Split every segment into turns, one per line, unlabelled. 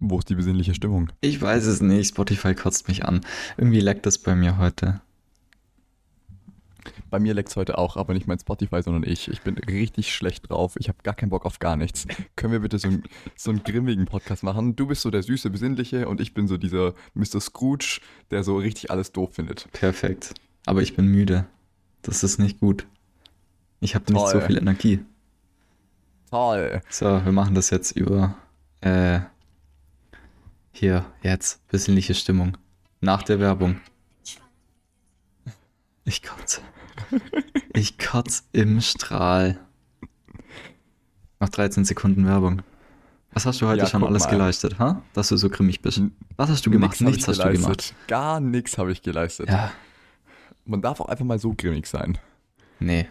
Wo ist die besinnliche Stimmung?
Ich weiß es nicht. Spotify kotzt mich an. Irgendwie leckt es bei mir heute.
Bei mir leckt es heute auch, aber nicht mein Spotify, sondern ich. Ich bin richtig schlecht drauf. Ich habe gar keinen Bock auf gar nichts. Können wir bitte so, ein, so einen grimmigen Podcast machen? Du bist so der süße, besinnliche und ich bin so dieser Mr. Scrooge, der so richtig alles doof findet.
Perfekt. Aber ich bin müde. Das ist nicht gut. Ich habe nicht so viel Energie.
Toll.
So, wir machen das jetzt über äh, hier, jetzt, besinnliche Stimmung. Nach der Werbung. Ich kotze. Ich kotze im Strahl. Nach 13 Sekunden Werbung. Was hast du heute
Ja,
schon alles
mal.
geleistet, ha? Dass du so grimmig bist. Was hast du gemacht?
Nix
Nichts
ich
hast du
geleistet.
gemacht.
Gar nichts habe ich geleistet.
Ja,
Man darf auch einfach mal so grimmig sein.
nee.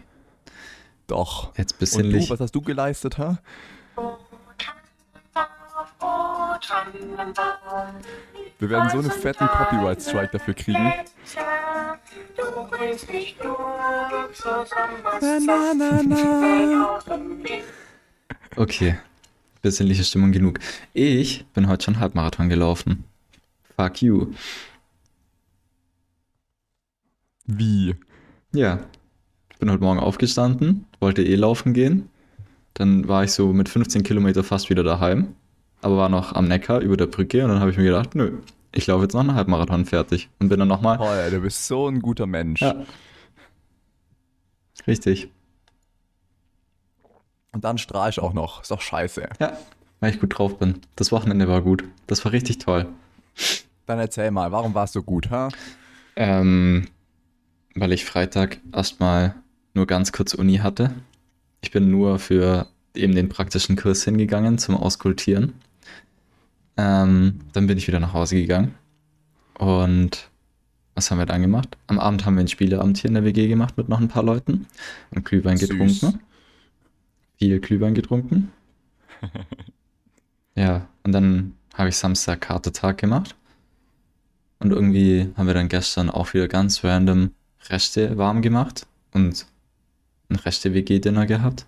Doch.
Jetzt
Und
besinnlich.
du, was hast du geleistet, ha? Wir werden so einen fetten Copyright-Strike dafür kriegen.
Okay. Besinnliche Stimmung genug. Ich bin heute schon Halbmarathon gelaufen. Fuck you.
Wie?
Ja. Ich bin heute Morgen aufgestanden, wollte eh laufen gehen. Dann war ich so mit 15 Kilometer fast wieder daheim, aber war noch am Neckar über der Brücke und dann habe ich mir gedacht, nö, ich laufe jetzt noch einen Halbmarathon fertig und bin dann nochmal.
Toll, du bist so ein guter Mensch.
Ja. Richtig.
Und dann strahl ich auch noch. Ist doch scheiße.
Ja, weil ich gut drauf bin. Das Wochenende war gut. Das war richtig toll.
Dann erzähl mal, warum war es so gut, ha?
Ähm, weil ich Freitag erstmal nur ganz kurz Uni hatte. Ich bin nur für eben den praktischen Kurs hingegangen zum Auskultieren. Ähm, dann bin ich wieder nach Hause gegangen. Und was haben wir dann gemacht? Am Abend haben wir ein Spieleabend hier in der WG gemacht mit noch ein paar Leuten und Glühwein
Süß.
getrunken. Viel Glühwein getrunken. ja, und dann habe ich Samstag Kartetag gemacht. Und irgendwie haben wir dann gestern auch wieder ganz random Reste warm gemacht und ein Reste-WG-Dinner gehabt.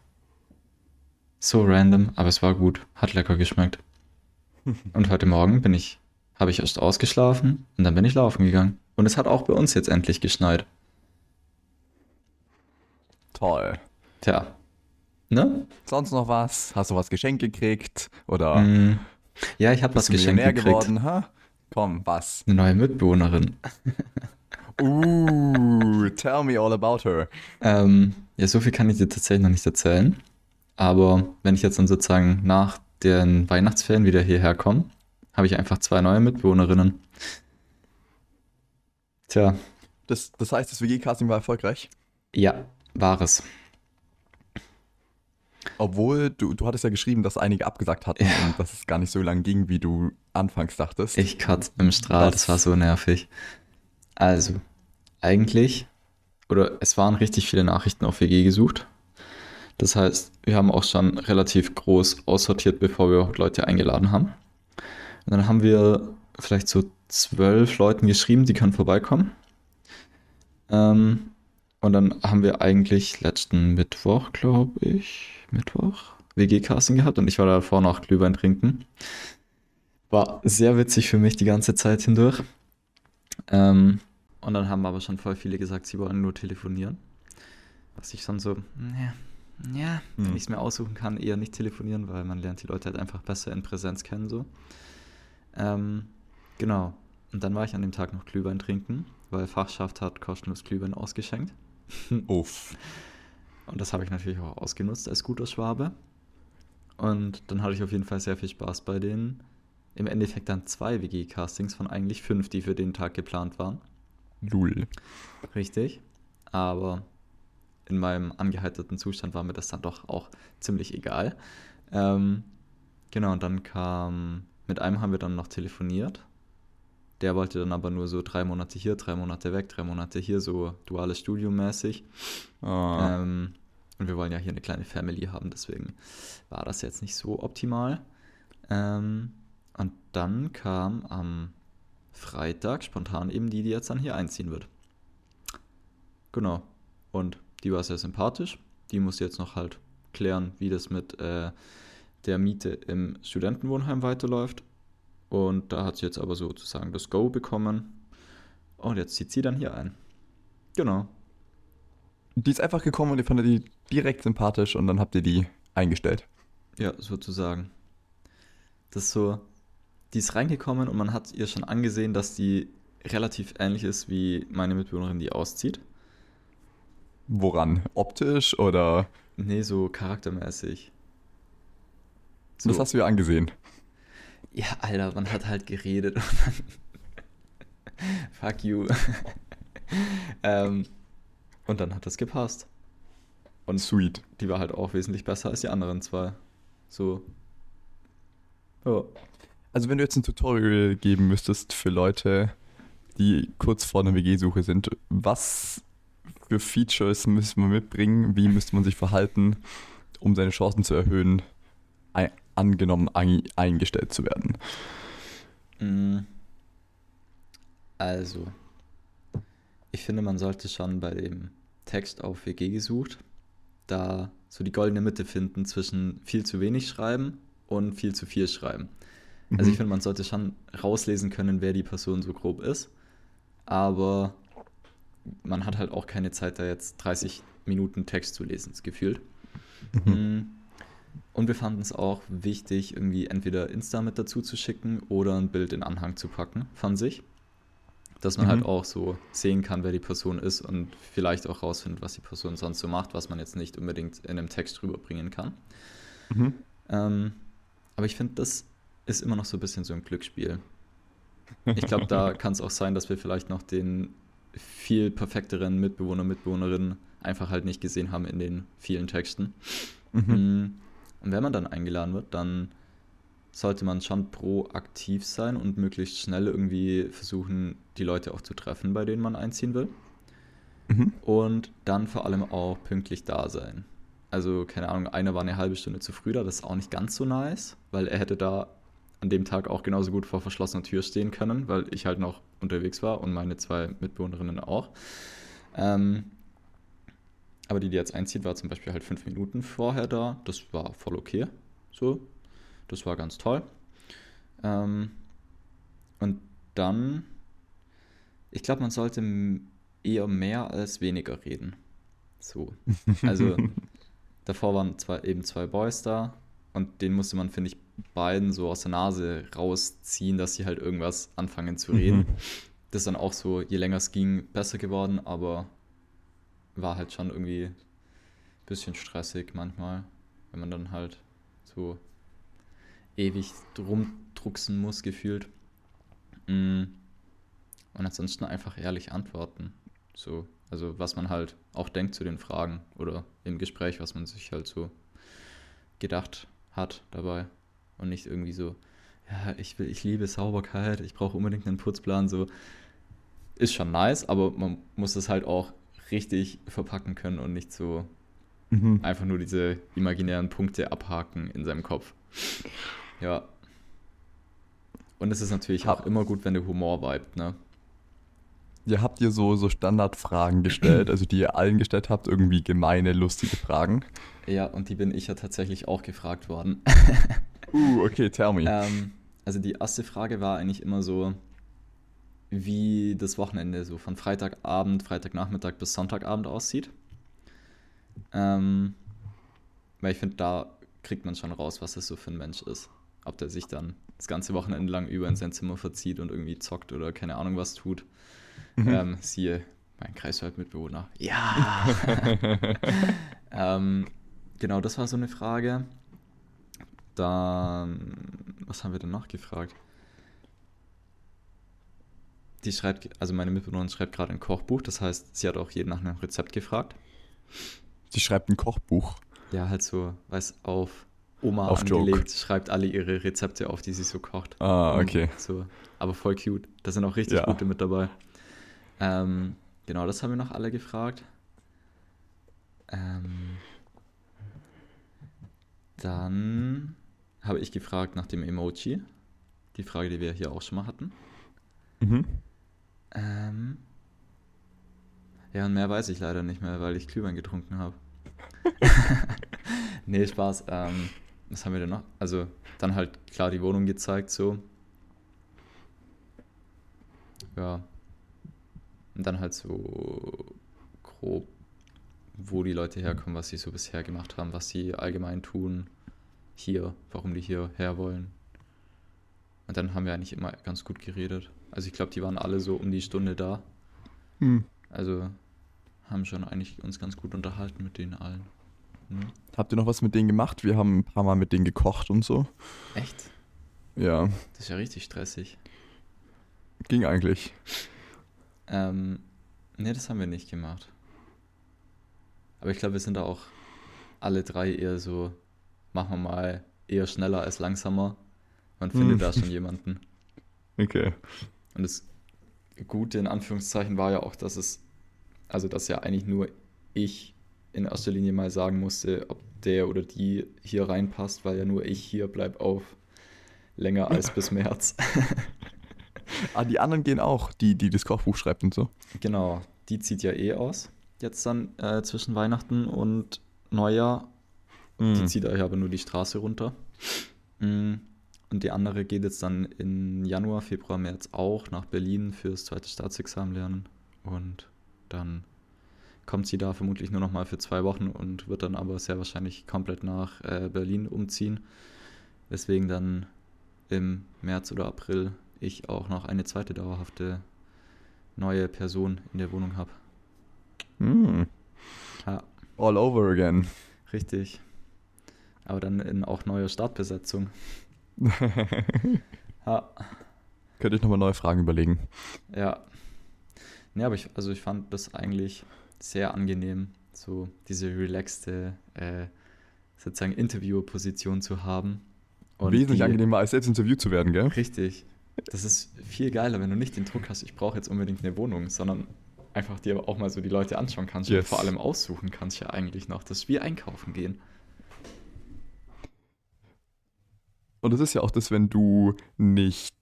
So random, aber es war gut. Hat lecker geschmeckt. Und heute Morgen bin ich, habe ich erst ausgeschlafen und dann bin ich laufen gegangen. Und es hat auch bei uns jetzt endlich geschneit.
Toll.
Tja. Ne?
Sonst noch was? Hast du was geschenkt gekriegt? Oder
Mm, ja, ich habe was geschenkt gekriegt.
geworden, ha? Komm, was?
Eine neue Mitbewohnerin.
Uh, tell me all about her.
Ähm, ja, so viel kann ich dir tatsächlich noch nicht erzählen. Aber wenn ich jetzt dann sozusagen nach den Weihnachtsferien wieder hierher komme, habe ich einfach zwei neue Mitbewohnerinnen. Tja,
Das, das heißt, das WG-Casting war erfolgreich?
ja, war es.
Obwohl, du, du hattest ja geschrieben, dass einige abgesagt hatten
Ja.
und dass es gar nicht so lang ging, wie du anfangs dachtest.
Ich cut im Strahl,
Was?
das war so nervig. Also, eigentlich, oder es waren richtig viele Nachrichten auf WG gesucht. Das heißt, wir haben auch schon relativ groß aussortiert, bevor wir überhaupt Leute eingeladen haben. Und dann haben wir vielleicht so zwölf Leuten geschrieben, die können vorbeikommen. Ähm, und dann haben wir eigentlich letzten Mittwoch, glaube ich, Mittwoch, WG-Casting gehabt und ich war davor noch Glühwein trinken. War sehr witzig für mich die ganze Zeit hindurch. Ähm, und dann haben aber schon voll viele gesagt, sie wollen nur telefonieren. Was ich schon so, ja, ja wenn
Hm.
ich es mir aussuchen kann, eher nicht telefonieren, weil man lernt die Leute halt einfach besser in Präsenz kennen so. Ähm, genau. Und dann war ich an dem Tag noch Glühwein trinken, weil Fachschaft hat kostenlos Glühwein ausgeschenkt.
Uff.
Und das habe ich natürlich auch ausgenutzt als guter Schwabe. Und dann hatte ich auf jeden Fall sehr viel Spaß bei denen. Im Endeffekt dann zwei WG-Castings von eigentlich fünf, die für den Tag geplant waren.
Lul.
Richtig. Aber in meinem angeheiterten Zustand war mir das dann doch auch ziemlich egal. Ähm, genau, und dann kam, mit einem haben wir dann noch telefoniert. Der wollte dann aber nur so drei Monate hier, drei Monate weg, drei Monate hier, so duales Studium mäßig.
Ah.
Ähm, und wir wollen ja hier eine kleine Family haben, deswegen war das jetzt nicht so optimal. Ähm, und dann kam am Freitag spontan eben die, die jetzt dann hier einziehen wird. Genau. Und die war sehr sympathisch. Die muss jetzt noch halt klären, wie das mit äh, der Miete im Studentenwohnheim weiterläuft. Und da hat sie jetzt aber sozusagen das Go bekommen. Und jetzt zieht sie dann hier ein. Genau.
Die ist einfach gekommen und ihr fandet die direkt sympathisch und dann habt ihr die eingestellt.
Ja, sozusagen. Das ist so, die ist reingekommen und man hat ihr schon angesehen, dass die relativ ähnlich ist wie meine Mitbewohnerin, die auszieht.
Woran? Optisch oder?
Nee, so charaktermäßig.
So. Das hast du ja angesehen.
Ja, Alter, man hat halt geredet und dann. Fuck you. ähm, und dann hat das gepasst. Und
Sweet.
Die war halt auch wesentlich besser als die anderen zwei. So.
Ja. Also wenn du jetzt ein Tutorial geben müsstest für Leute, die kurz vor einer WG-Suche sind, was für Features müsste man mitbringen? Wie müsste man sich verhalten, um seine Chancen zu erhöhen, ein, angenommen ein, eingestellt zu werden?
Mm. Also, ich finde, man sollte schon bei dem Text auf WG gesucht, da so die goldene Mitte finden zwischen viel zu wenig schreiben und viel zu viel schreiben. Also ich mhm. finde, man sollte schon rauslesen können, wer die Person so grob ist. Aber man hat halt auch keine Zeit, da jetzt 30 Minuten Text zu lesen, gefühlt. Mhm. Mm. Und wir fanden es auch wichtig, irgendwie entweder Insta mit dazu zu schicken oder ein Bild in Anhang zu packen, fand sich. Dass man halt mhm. halt auch so sehen kann, wer die Person ist und vielleicht auch rausfindet, was die Person sonst so macht, was man jetzt nicht unbedingt in einem Text rüberbringen kann. Mhm. Ähm, aber ich finde, das ist immer noch so ein bisschen so ein Glücksspiel. Ich glaube, da kann es auch sein, dass wir vielleicht noch den viel perfekteren Mitbewohner, Mitbewohnerinnen einfach halt nicht gesehen haben in den vielen Texten. Mhm. Mm. Und wenn man dann eingeladen wird, dann sollte man schon proaktiv sein und möglichst schnell irgendwie versuchen, die Leute auch zu treffen, bei denen man einziehen will. Mhm. Und dann vor allem auch pünktlich da sein. Also, keine Ahnung, einer war eine halbe Stunde zu früh da, das ist auch nicht ganz so nice, weil er hätte da an dem Tag auch genauso gut vor verschlossener Tür stehen können, weil ich halt noch unterwegs war und meine zwei Mitbewohnerinnen auch. Ähm, aber die, die jetzt einzieht, war zum Beispiel halt fünf Minuten vorher da. Das war voll okay. So. Das war ganz toll. Ähm, und dann, ich glaube, man sollte eher mehr als weniger reden. So. Also, davor waren zwei, eben zwei Boys da und den musste man, finde ich, beiden so aus der Nase rausziehen, dass sie halt irgendwas anfangen zu reden. Mhm. Das ist dann auch so, je länger es ging, besser geworden, aber war halt schon irgendwie ein bisschen stressig manchmal, wenn man dann halt so ewig rumdrucksen muss, gefühlt. Mm. Und ansonsten einfach ehrlich antworten. So, also was man halt auch denkt zu den Fragen oder im Gespräch, was man sich halt so gedacht hat dabei und nicht irgendwie so, ja, ich will, ich liebe Sauberkeit, ich brauche unbedingt einen Putzplan, so ist schon nice, aber man muss es halt auch richtig verpacken können und nicht so mhm. einfach nur diese imaginären Punkte abhaken in seinem Kopf. Ja. Und es ist natürlich auch immer gut, wenn der Humor vibet, ne?
Ja, habt ihr so, so Standardfragen gestellt, also die ihr allen gestellt habt, irgendwie gemeine, lustige Fragen?
Ja, und die bin ich ja tatsächlich auch gefragt worden.
uh, okay, tell me.
Ähm, also die erste Frage war eigentlich immer so, wie das Wochenende so von Freitagabend, Freitagnachmittag bis Sonntagabend aussieht. Ähm, weil ich finde, da kriegt man schon raus, was das so für ein Mensch ist. Ob der sich dann das ganze Wochenende lang über in sein Zimmer verzieht und irgendwie zockt oder keine Ahnung was tut. Mhm. Ähm, siehe mein Kreiswaldmitbewohner. Ja! ähm, genau, das war so eine Frage. Dann, was haben wir denn noch gefragt? Die schreibt, also meine Mitbewohnerin schreibt gerade ein Kochbuch, das heißt, sie hat auch jeden nach einem Rezept gefragt.
Sie schreibt ein Kochbuch.
Ja, halt so, weiß auf Oma auf angelegt, Joke. schreibt alle ihre Rezepte auf, die sie so kocht.
Ah, okay.
So, aber voll cute. Da sind auch richtig ja. gute mit dabei. Ähm, genau, das haben wir noch alle gefragt. Ähm, dann habe ich gefragt nach dem Emoji. Die Frage, die wir hier auch schon mal hatten. Mhm. Ähm, ja, und mehr weiß ich leider nicht mehr, weil ich Glühwein getrunken habe. nee, Spaß. Ähm, was haben wir denn noch? Also, dann halt klar die Wohnung gezeigt, so. Ja. Und dann halt so grob, wo die Leute herkommen, was sie so bisher gemacht haben, was sie allgemein tun, hier, warum die hierher wollen. Und dann haben wir eigentlich immer ganz gut geredet. Also ich glaube, die waren alle so um die Stunde da.
Hm.
Also haben schon eigentlich uns ganz gut unterhalten mit denen allen. Hm.
Habt ihr noch was mit denen gemacht? Wir haben ein paar Mal mit denen gekocht und so.
Echt?
Ja,
Das ist ja richtig stressig.
ging eigentlich.
Ähm, ne, das haben wir nicht gemacht. Aber ich glaube, wir sind da auch alle drei eher so, machen wir mal eher schneller als langsamer. Man findet
Hm.
da schon jemanden.
Okay.
Und das Gute in Anführungszeichen war ja auch, dass es, also dass ja eigentlich nur ich in erster Linie mal sagen musste, ob der oder die hier reinpasst, weil ja nur ich hier bleib auf länger als bis März.
Ah, die anderen gehen auch, die, die das Kochbuch schreibt und so.
Genau, die zieht ja eh aus. Jetzt dann äh, zwischen Weihnachten und Neujahr. Die
Hm.
zieht euch aber nur die Straße runter. Mm, Und die andere geht jetzt dann in Januar, Februar, März auch nach Berlin fürs zweite Staatsexamen lernen. Und dann kommt sie da vermutlich nur noch mal für zwei Wochen und wird dann aber sehr wahrscheinlich komplett nach äh, Berlin umziehen. Weswegen dann im März oder April ich auch noch eine zweite dauerhafte neue Person in der Wohnung habe.
Hm.
Ja,
All over again.
richtig. Aber dann in auch neuer Startbesetzung. Ja,
Könnte ich nochmal neue Fragen überlegen.
ja. Ja, aber ich, also ich fand das eigentlich sehr angenehm, so diese relaxte, äh, sozusagen Interviewer-Position zu haben. Und
Wesentlich
die-
angenehmer, als selbst interviewt zu werden, gell?
Richtig. Das ist viel geiler, wenn du nicht den Druck hast, ich brauche jetzt unbedingt eine Wohnung, sondern einfach dir auch mal so die Leute anschauen kannst
Yes.
und vor allem aussuchen kannst ja eigentlich noch. Das ist wie einkaufen gehen.
Und es ist ja auch das, wenn du nicht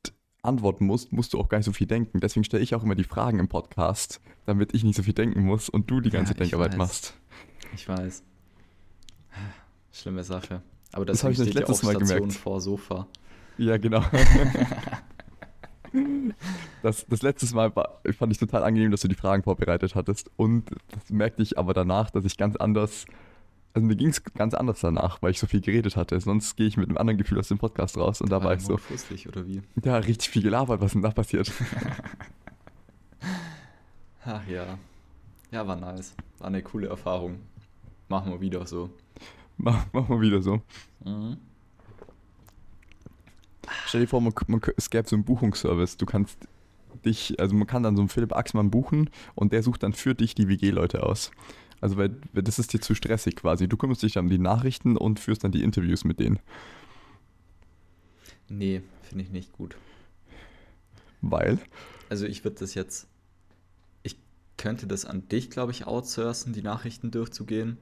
antworten musst, musst du auch gar nicht so viel denken. Deswegen stelle ich auch immer die Fragen im Podcast, damit ich nicht so viel denken muss und du die ganze
Ja,
Denkarbeit
weiß.
machst.
Ich weiß. Schlimme Sache. Aber
Das
das
hab ich
ja
letztes
auch
Mal
Station
gemerkt.
vor Sofa.
Ja, genau. Das, das letzte Mal war, fand ich total angenehm, dass du die Fragen vorbereitet hattest. Und das merkte ich aber danach, dass ich ganz anders, also mir ging es ganz anders danach, weil ich so viel geredet hatte. Sonst gehe ich mit einem anderen Gefühl aus dem Podcast raus und da war ich so,
Fußlich oder wie?
ja, richtig viel gelabert, was ist denn da passiert?
Ach ja. Ja, war nice. War eine coole Erfahrung. Machen wir wieder so.
Mach, mach mal wieder so.
Mhm.
Stell dir vor, man, man, es gäbe so einen Buchungsservice. Du kannst dich, also man kann dann so einen Philipp Axmann buchen und der sucht dann für dich die WG-Leute aus. Also weil, weil das ist dir zu stressig quasi. Du kümmerst dich dann um die Nachrichten und führst dann die Interviews mit denen.
Nee, finde ich nicht gut.
Weil,
Also ich würde das jetzt, ich könnte das an dich, glaube ich, outsourcen, die Nachrichten durchzugehen.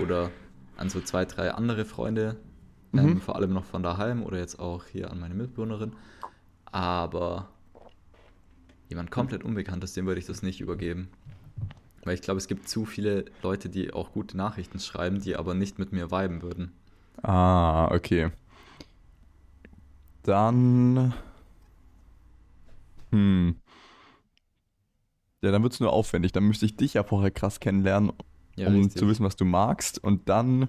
Oder an so zwei, drei andere Freunde, ähm,
Mhm.
vor allem noch von daheim oder jetzt auch hier an meine Mitbewohnerin. Aber jemand komplett Unbekanntes, dem würde ich das nicht übergeben. Weil ich glaube, es gibt zu viele Leute, die auch gute Nachrichten schreiben, die aber nicht mit mir viben würden.
ah, okay. Dann, hm. Ja, dann wird es nur aufwendig. Dann müsste ich dich ja vorher krass kennenlernen,
Ja,
um
richtig.
zu wissen, was du magst. Und dann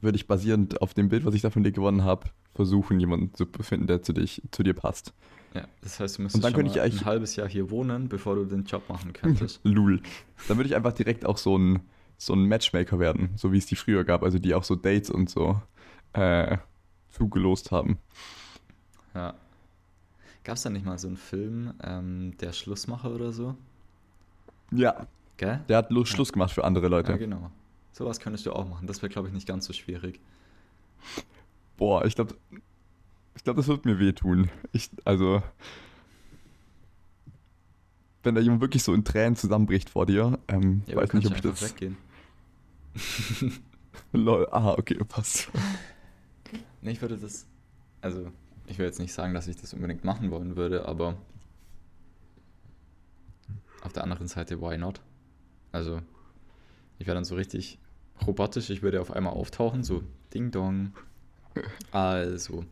würde ich basierend auf dem Bild, was ich da von dir gewonnen habe, versuchen, jemanden zu finden, der zu, dich, zu dir passt.
Ja, das heißt, du müsstest
dann
schon mal ein halbes Jahr hier wohnen, bevor du den Job machen könntest.
Lul. Dann würde ich einfach direkt auch so ein, so ein Matchmaker werden, so wie es die früher gab, also die auch so Dates und so äh, zugelost haben.
Ja. Gab es da nicht mal so einen Film, ähm, der Schlussmacher oder so?
Ja,
Gell?
der hat Schluss gemacht für andere Leute.
Ja, genau. Sowas könntest du auch machen. Das wäre, glaube ich, nicht ganz so schwierig.
Boah, ich glaube, ich glaube, das wird mir wehtun. Ich, also, wenn da jemand wirklich so in Tränen zusammenbricht vor dir, ähm,
Ja,
weiß nicht, ob ich das.
weggehen.
Lol, ah, okay, passt.
Nee, ich würde das. Also, ich will jetzt nicht sagen, dass ich das unbedingt machen wollen würde, aber. Auf der anderen Seite, why not? Also, ich wäre dann so richtig robotisch. Ich würde auf einmal auftauchen, so Ding Dong. Also,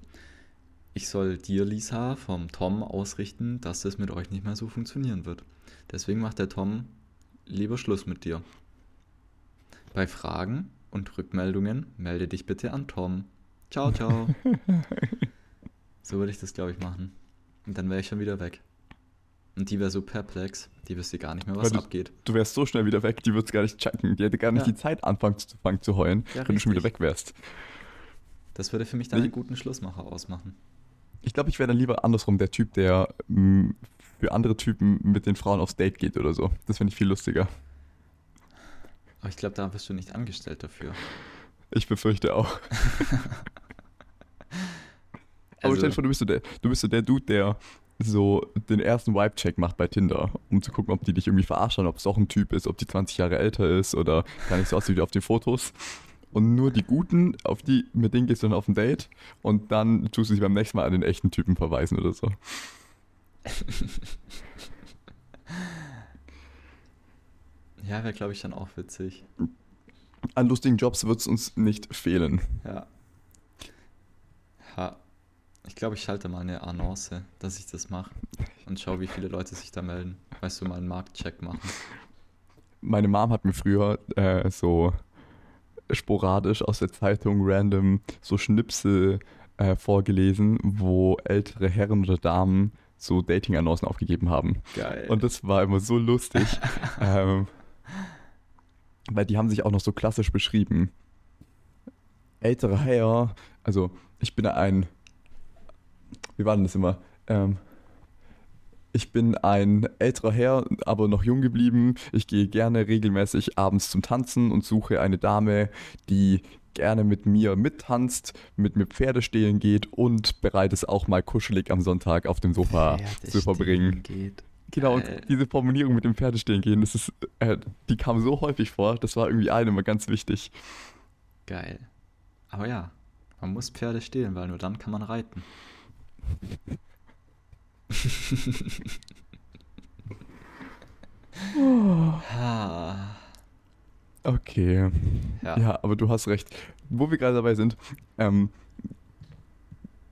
ich soll dir, Lisa, vom Tom ausrichten, dass es mit euch nicht mehr so funktionieren wird. Deswegen macht der Tom lieber Schluss mit dir. Bei Fragen und Rückmeldungen melde dich bitte an Tom. Ciao, ciao. so würde ich das, glaube ich, machen. Und dann wäre ich schon wieder weg. Und die wäre so perplex, die wüsste gar nicht mehr, was
Weil
abgeht.
Du wärst so schnell wieder weg, die würde es gar nicht checken. Die hätte gar nicht
Ja.
die Zeit anfangen zu, fangen zu heulen,
Ja,
wenn du schon wieder
richtig.
weg wärst.
Das würde für mich dann
Ich-
einen guten Schlussmacher ausmachen.
Ich glaube, ich wäre dann lieber andersrum der Typ, der mh, für andere Typen mit den Frauen aufs Date geht oder so. Das finde ich viel lustiger.
Aber ich glaube, da bist du nicht angestellt dafür.
Ich befürchte auch. Aber
Also-
stell dir vor, du bist, so der, du bist so der Dude, der so den ersten Vibe-Check macht bei Tinder, um zu gucken, ob die dich irgendwie verarschen, ob es doch ein Typ ist, ob die 20 Jahre älter ist oder gar nicht so aussieht wie auf den Fotos. Und nur die Guten, auf die, mit denen gehst du dann auf ein Date und dann tust du sie beim nächsten Mal an den echten Typen verweisen oder so.
Ja, wäre, glaube ich, dann auch witzig.
An lustigen Jobs wird es uns nicht fehlen.
Ja. Ja. Ich glaube, ich schalte mal eine Annonce, dass ich das mache. Und schau, wie viele Leute sich da melden. Weißt du, mal einen Marktcheck machen.
Meine Mom hat mir früher äh, so sporadisch aus der Zeitung random so Schnipsel äh, vorgelesen, wo ältere Herren oder Damen so Dating-Annoncen aufgegeben haben.
Geil.
Und das war immer so lustig. ähm, weil die haben sich auch noch so klassisch beschrieben. Ältere Herr, also ich bin ein, wie war denn das immer? Ähm, ich bin ein älterer Herr, aber noch jung geblieben. Ich gehe gerne regelmäßig abends zum Tanzen und suche eine Dame, die gerne mit mir mittanzt, mit mir Pferde stehlen geht und bereit ist, auch mal kuschelig am Sonntag auf dem Sofa zu verbringen.
Geht.
Genau, und diese Formulierung mit dem Pferdestehen gehen, das ist, äh, die kam so häufig vor, das war irgendwie allen immer ganz wichtig.
Geil. Aber ja, man muss Pferde stehlen, weil nur dann kann man reiten. Ha.
Okay.
Ja.
Ja. aber du hast recht. Wo wir gerade dabei sind, ähm,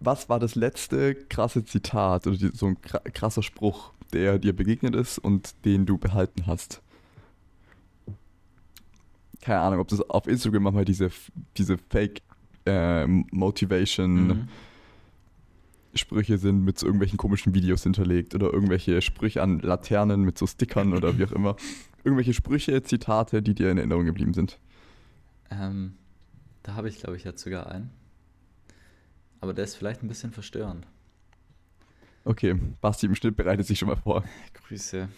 was war das letzte krasse Zitat oder die, so ein kra- krasser Spruch, der dir begegnet ist und den du behalten hast? Keine Ahnung, ob das auf Instagram manchmal diese, diese Fake äh, Motivation
Mhm.
Sprüche sind mit so irgendwelchen komischen Videos hinterlegt oder irgendwelche Sprüche an Laternen mit so Stickern oder wie auch immer. Irgendwelche Sprüche, Zitate, die dir in Erinnerung geblieben sind.
Ähm, da habe ich, glaube ich, jetzt sogar einen. Aber der ist vielleicht ein bisschen verstörend.
Okay, Basti im Schnitt bereitet sich schon mal vor.
Grüße.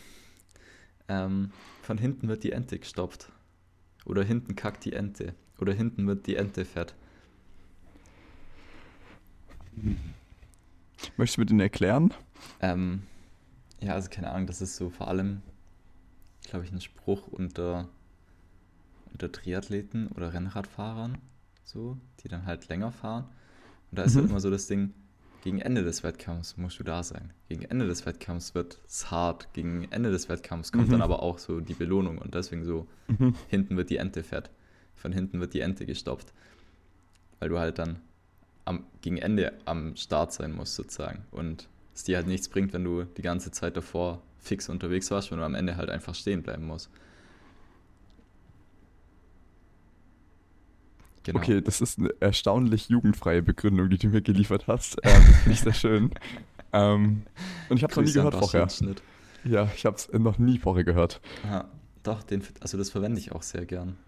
Ähm, von hinten wird die Ente gestopft. Oder hinten kackt die Ente. Oder hinten wird die Ente fett.
Möchtest du mir den erklären?
Ähm, ja, also keine Ahnung, das ist so vor allem, glaube ich, ein Spruch unter, unter Triathleten oder Rennradfahrern, so, die dann halt länger fahren. Und da ist halt
Mhm.
immer so das Ding, gegen Ende des Wettkampfs musst du da sein. Gegen Ende des Wettkampfs wird es hart. Gegen Ende des Wettkampfs kommt
Mhm.
dann aber auch so die Belohnung und deswegen so,
Mhm.
hinten wird die Ente fett. Von hinten wird die Ente gestopft. Weil du halt dann am, gegen Ende am Start sein musst, sozusagen. Und es dir halt nichts bringt, wenn du die ganze Zeit davor fix unterwegs warst, wenn du am Ende halt einfach stehen bleiben musst. Genau.
Okay, das ist eine erstaunlich jugendfreie Begründung, die du mir geliefert hast. Ähm, finde ich sehr schön. Ähm, und ich habe es noch nie gehört vorher. Ja, ich habe es noch nie vorher gehört.
Ja, doch, den, also das verwende ich auch sehr gern.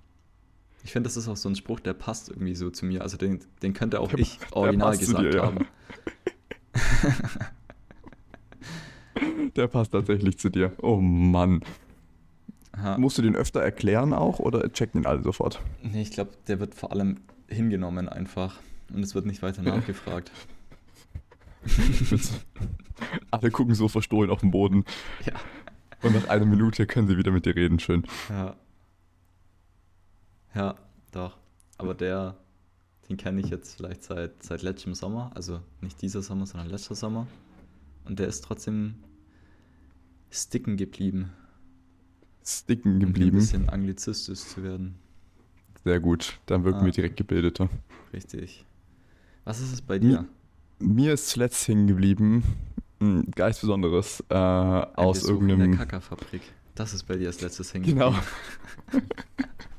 Ich finde, das ist auch so ein Spruch, der passt irgendwie so zu mir. Also den, den könnte auch
Der-
ich original gesagt
dir, ja.
haben.
Der passt tatsächlich zu dir. Oh Mann.
Aha.
Musst du den öfter erklären auch oder checken den alle sofort?
Nee, ich glaube, der wird vor allem hingenommen einfach. Und es wird nicht weiter nachgefragt.
alle gucken so verstohlen auf den Boden
ja.
und nach einer Minute können sie wieder mit dir reden. Schön.
Ja. Ja, doch. Aber der, den kenne ich jetzt vielleicht seit, seit letztem Sommer. Also nicht dieser Sommer, sondern letzter Sommer. Und der ist trotzdem sticken geblieben.
Sticken
Um
geblieben.
Ein bisschen anglizistisch zu werden.
Sehr gut. Dann wirken
Ah.
wir direkt gebildeter.
Richtig. Was ist es bei dir?
Mir ist zuletzt hängen geblieben, gar nichts Besonderes, äh, aus
Besuch in
irgendeinem...
der Kackerfabrik. Das ist bei dir als letztes hängen
Genau.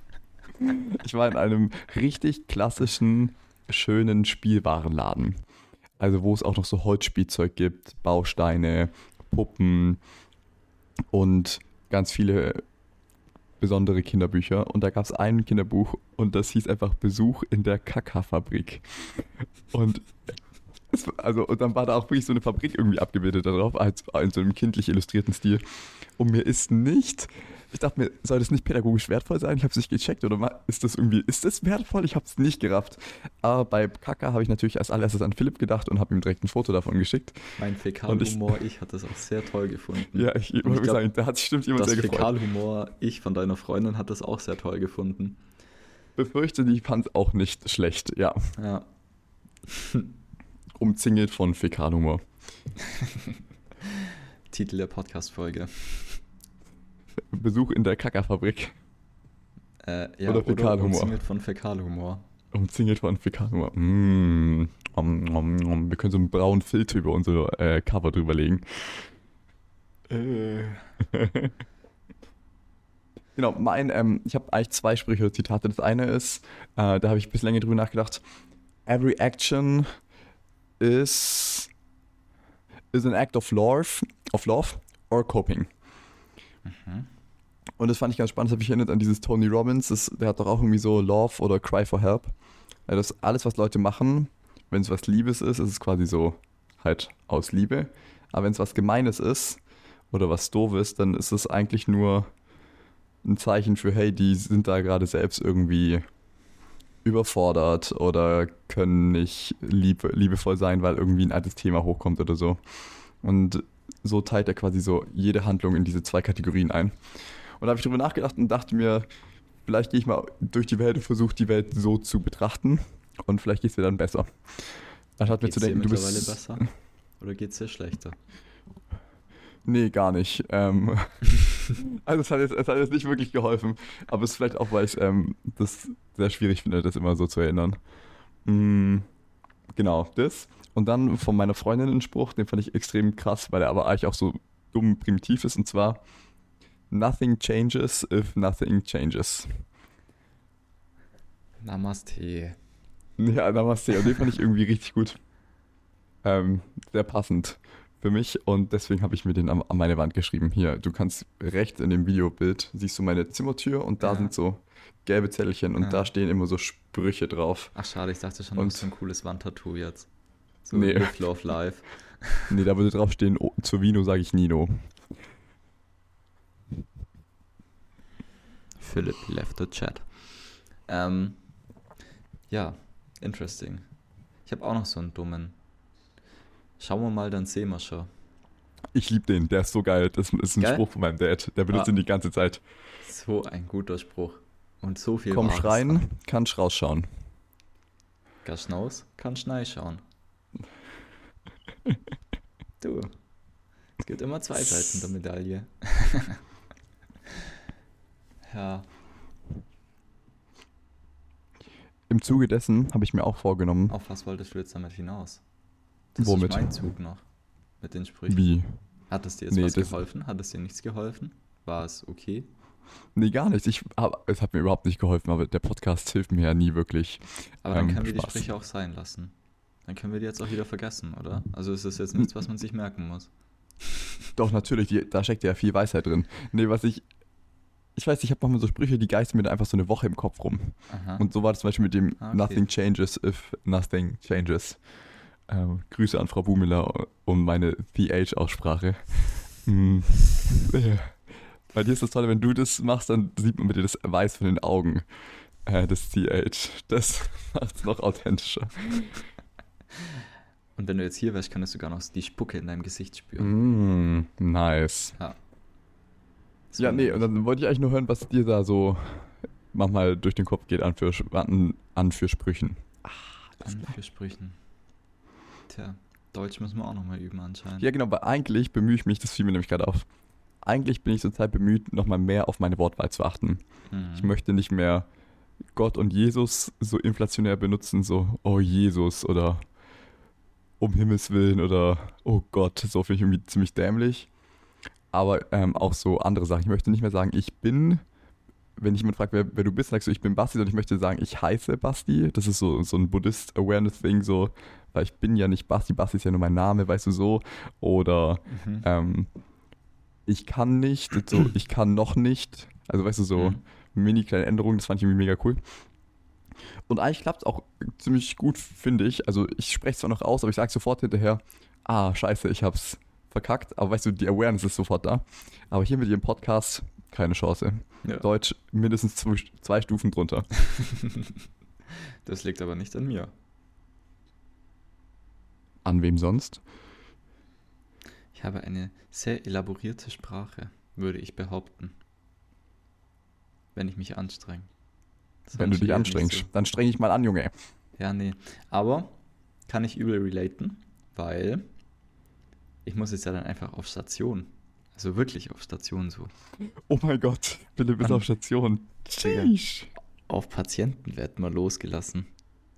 Ich war in einem richtig klassischen, schönen Spielwarenladen. Also wo es auch noch so Holzspielzeug gibt, Bausteine, Puppen und ganz viele besondere Kinderbücher. Und da gab es ein Kinderbuch und das hieß einfach Besuch in der Kaka-Fabrik. Und also, und dann war da auch wirklich so eine Fabrik irgendwie abgebildet darauf, als in so einem kindlich illustrierten Stil. Und mir ist nicht, ich dachte mir, soll das nicht pädagogisch wertvoll sein? Ich habe es nicht gecheckt oder ist das irgendwie, ist das wertvoll? Ich habe es nicht gerafft. Aber bei Kaka habe ich natürlich als allererstes an Philipp gedacht und habe ihm direkt ein Foto davon geschickt.
Mein Fäkalhumor, ich hatte das auch sehr toll gefunden.
Ja, ich, ich
ich
würde sagen, da hat sich stimmt jemand sehr gefreut.
Fäkalhumor, ich von deiner Freundin, hat das auch sehr toll gefunden.
Befürchte, die fand es auch nicht schlecht, ja.
Ja.
Umzingelt von Fäkalhumor.
Titel der Podcast-Folge.
Besuch in der Kaka-Fabrik.
Äh, ja,
Oder
oder,
Fäkalhumor.
umzingelt von Fäkalhumor.
Umzingelt von Fäkalhumor. Mm. Om, om, om. Wir können so einen braunen Filter über unser äh, Cover drüber legen.
Äh.
Genau, mein, ähm, ich habe eigentlich zwei Sprüche Zitate. Das eine ist, äh, da habe ich ein bisschen länger drüber nachgedacht. Every action is is an act of love, of love or coping.
Mhm.
Und das fand ich ganz spannend, das habe ich erinnert an dieses Tony Robbins, das, der hat doch auch irgendwie so Love oder Cry for Help. Also das alles, was Leute machen, wenn es was Liebes ist, ist es quasi so halt aus Liebe. Aber wenn es was Gemeines ist oder was Doofes, dann ist es eigentlich nur ein Zeichen für, hey, die sind da gerade selbst irgendwie überfordert oder können nicht liebe, liebevoll sein, weil irgendwie ein altes Thema hochkommt oder so. Und so teilt er quasi so jede Handlung in diese zwei Kategorien ein. Und da habe ich drüber nachgedacht und dachte mir, vielleicht gehe ich mal durch die Welt und versuche die Welt so zu betrachten und vielleicht geht es mir dann besser. Anstatt mir zu denken, du
mittlerweile
bist.
besser? Oder geht's dir schlechter?
Nee, gar nicht. Ähm, also es hat, jetzt, es hat jetzt nicht wirklich geholfen, aber es ist vielleicht auch, weil ich ähm, das sehr schwierig finde, das immer so zu erinnern. Mm, genau, das. Und dann von meiner Freundin einen Spruch, den fand ich extrem krass, weil er aber eigentlich auch so dumm primitiv ist, und zwar Nothing changes if nothing changes.
Namaste.
Ja, Namaste. Und den fand ich irgendwie richtig gut. Ähm, sehr passend für mich und deswegen habe ich mir den an, an meine Wand geschrieben. Hier, du kannst rechts in dem Videobild, siehst du meine Zimmertür und da
Ja.
sind so gelbe Zettelchen und
Ja.
da stehen immer so Sprüche drauf.
Ach schade, ich dachte schon,
Und-
du hast so ein cooles Wandtattoo jetzt. So
Nee.
Live, Love, Life.
Nee, da würde drauf stehen, oh, zur Vino sage ich Nino.
Philipp left the chat. Ähm, ja, interesting. Ich habe auch noch so einen dummen. Schauen wir mal, dann sehen wir schon.
Ich liebe den, der ist so geil. Das ist ein
Geil?
Spruch von meinem Dad. Der benutzt
Ah.
ihn die ganze Zeit.
So ein guter Spruch. Und so viel
Komm schreien, kannst rausschauen.
Kannst hinaus, kannst schauen. Du. Es gibt immer zwei Seiten der Medaille. ja.
Im Zuge dessen habe ich mir auch vorgenommen,
Auf was wolltest du jetzt damit hinaus? Das
Womit?
ist mein Zug noch. Mit den Sprüchen.
wie.
Hat es dir jetzt
Nee,
was
das-
geholfen? Hat es dir nichts geholfen? War es okay?
Nee, gar nichts. Ich hab, es hat mir überhaupt nicht geholfen, aber der Podcast hilft mir ja nie wirklich.
Aber dann
Ähm,
können wir die
Spaß.
Sprüche auch sein lassen. Dann können wir die jetzt auch wieder vergessen, oder? Also es ist jetzt nichts, was man sich merken muss.
Doch, natürlich, die, da steckt ja viel Weisheit drin. Nee, was ich. Ich weiß, ich habe manchmal so Sprüche, die geistern mir da einfach so eine Woche im Kopf rum.
Aha.
Und so war das zum Beispiel mit dem
Ah, okay.
Nothing changes if nothing changes. Ähm, Grüße an Frau Bumiller um meine TH-Aussprache. Hm. Bei dir ist das Tolle, wenn du das machst, dann sieht man bitte das Weiß von den Augen. Äh, das TH. Das macht es noch authentischer.
Und wenn du jetzt hier wärst, könntest du gar noch die Spucke in deinem Gesicht spüren.
Mm, nice.
So
Ja, nee, und dann wollte ich eigentlich nur hören, was dir da so manchmal durch den Kopf geht an für, an, an für Sprüchen.
An für Sprüchen. Tja, Deutsch müssen wir auch nochmal üben anscheinend.
Ja, genau, weil eigentlich bemühe ich mich, das fiel mir nämlich gerade auf. Eigentlich bin ich zurzeit bemüht, nochmal mehr auf meine Wortwahl zu achten.
Mhm.
Ich möchte nicht mehr Gott und Jesus so inflationär benutzen, so, oh Jesus oder um Himmels Willen oder oh Gott, so finde ich irgendwie ziemlich dämlich. Aber ähm, auch so andere Sachen. Ich möchte nicht mehr sagen, ich bin, wenn ich jemand fragt, wer, wer du bist, sagst du, ich bin Basti, sondern ich möchte sagen, ich heiße Basti. Das ist so, so ein Buddhist-Awareness-Thing, so, weil ich bin ja nicht Basti, Basti ist ja nur mein Name, weißt du so. Oder
Mhm.
ähm, ich kann nicht, so, ich kann noch nicht. Also weißt du, so
Mhm.
mini kleine Änderungen, das fand ich irgendwie mega cool. Und eigentlich klappt es auch ziemlich gut, finde ich. Also ich spreche es zwar noch aus, aber ich sage sofort hinterher, ah, scheiße, ich hab's verkackt. Aber weißt du, die Awareness ist sofort da. Aber hier mit ihrem Podcast, keine Chance.
Ja.
Deutsch mindestens zwei, zwei Stufen drunter.
Das liegt aber nicht an mir.
An wem sonst?
Ich habe eine sehr elaborierte Sprache, würde ich behaupten. Wenn ich mich anstrenge.
Wenn du dich anstrengst,
so.
dann streng dich mal an, Junge.
Ja, nee. Aber kann ich übel relaten, weil ich muss jetzt ja dann einfach auf Station. Also wirklich auf Station so.
Oh mein Gott, Philipp ist
An-
auf Station. Sheesh.
Auf Patienten wird man losgelassen.